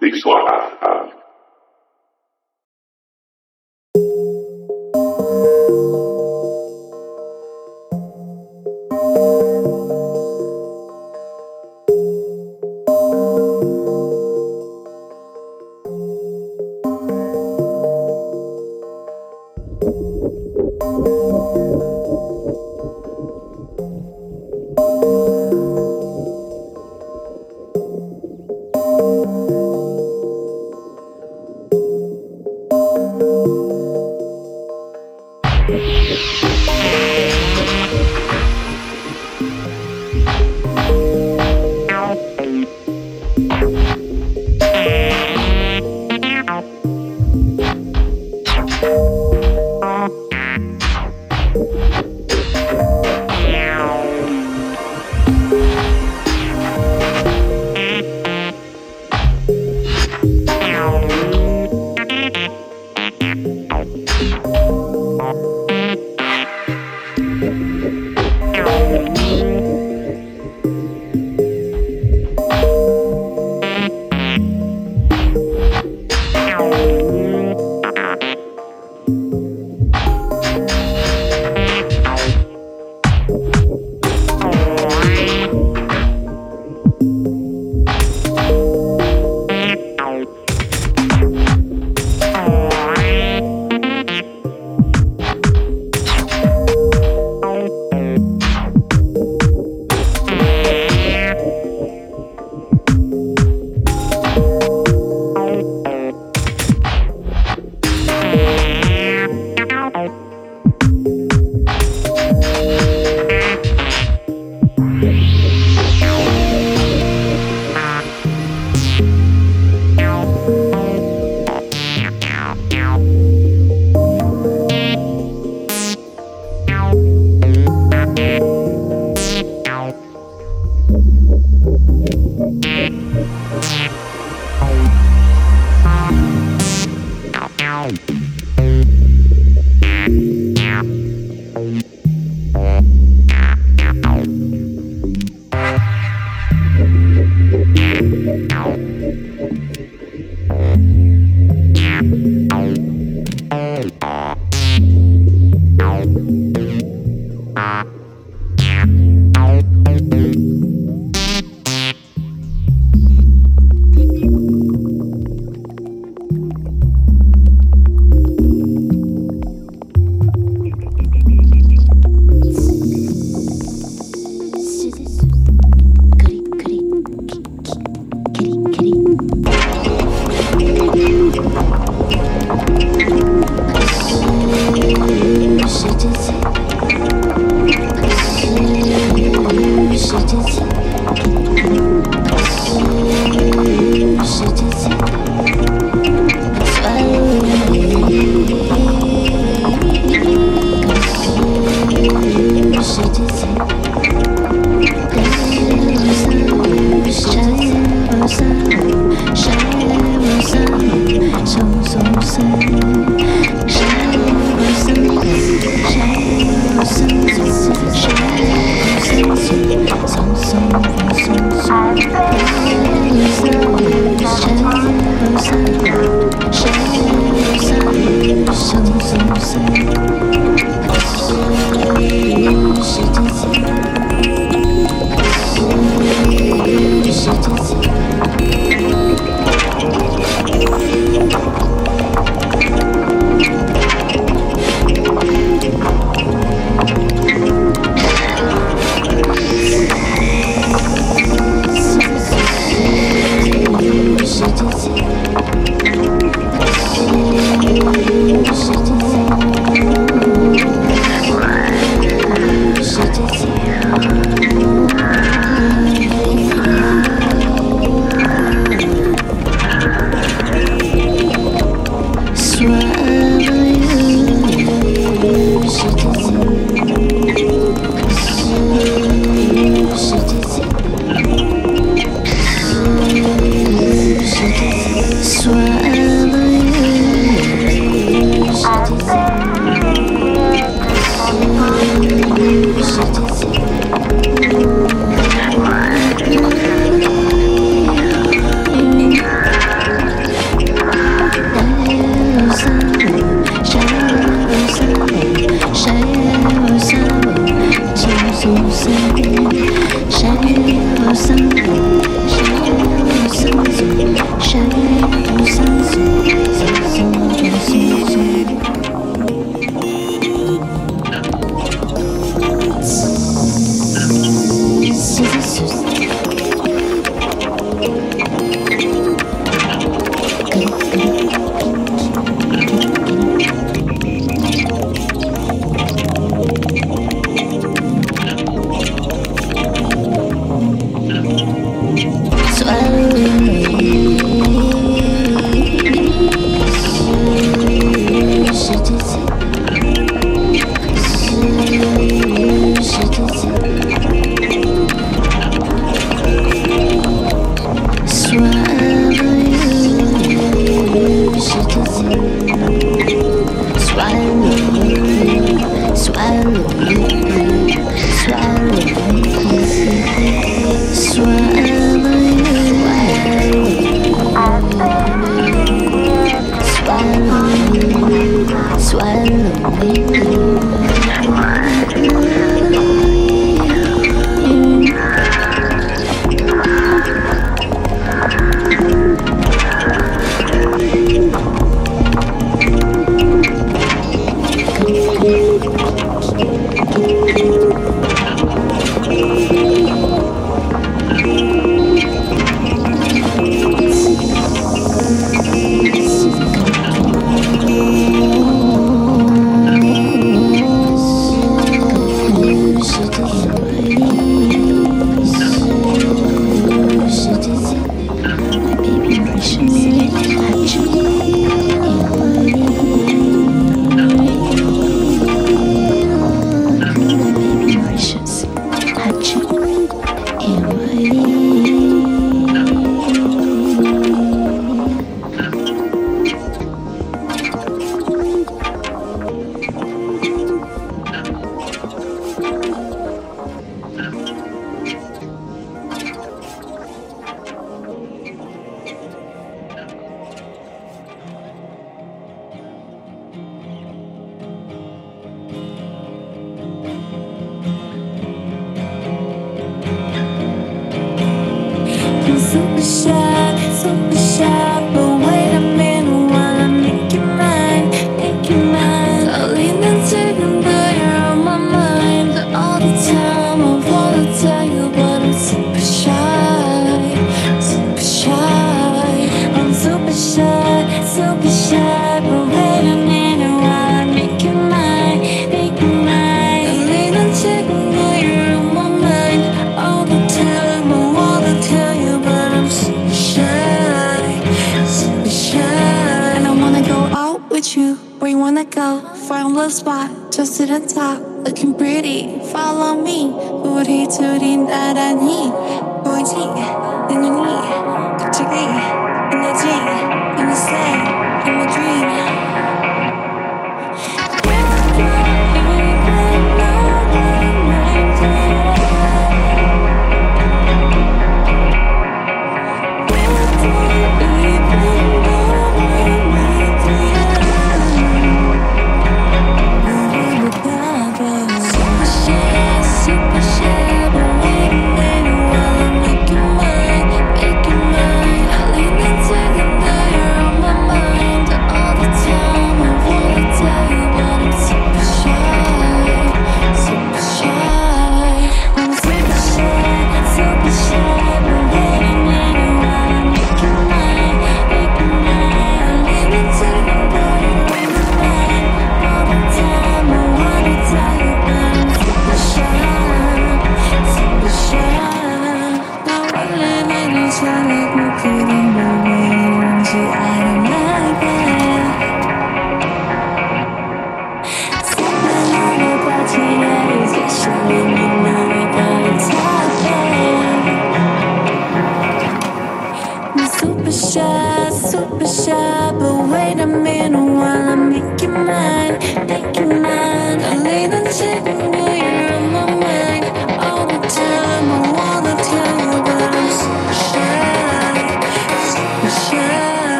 Big Swap.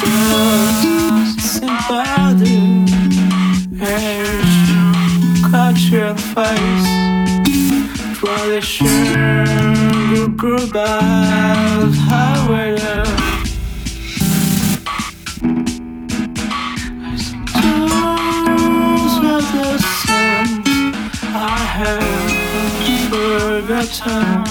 Deus sentado És culture face For the sugar group of highway I have a better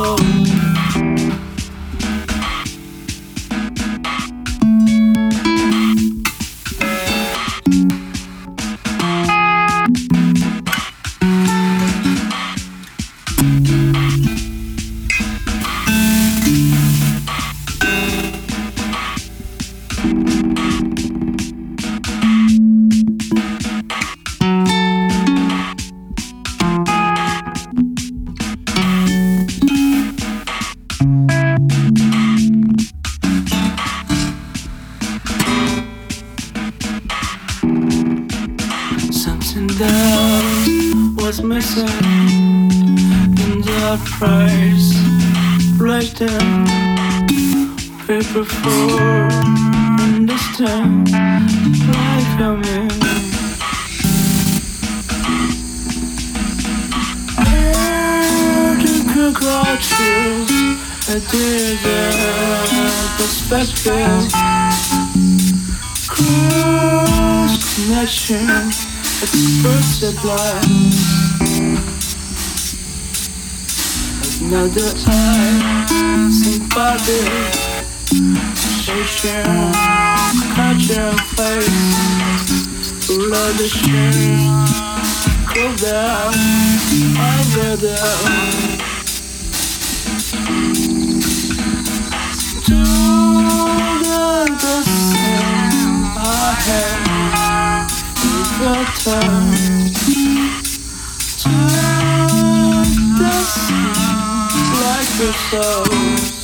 Oh. 的爱曾发癫，谁先他先飞？无聊的事，苦的，爱的。Do the same I. suppose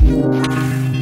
Música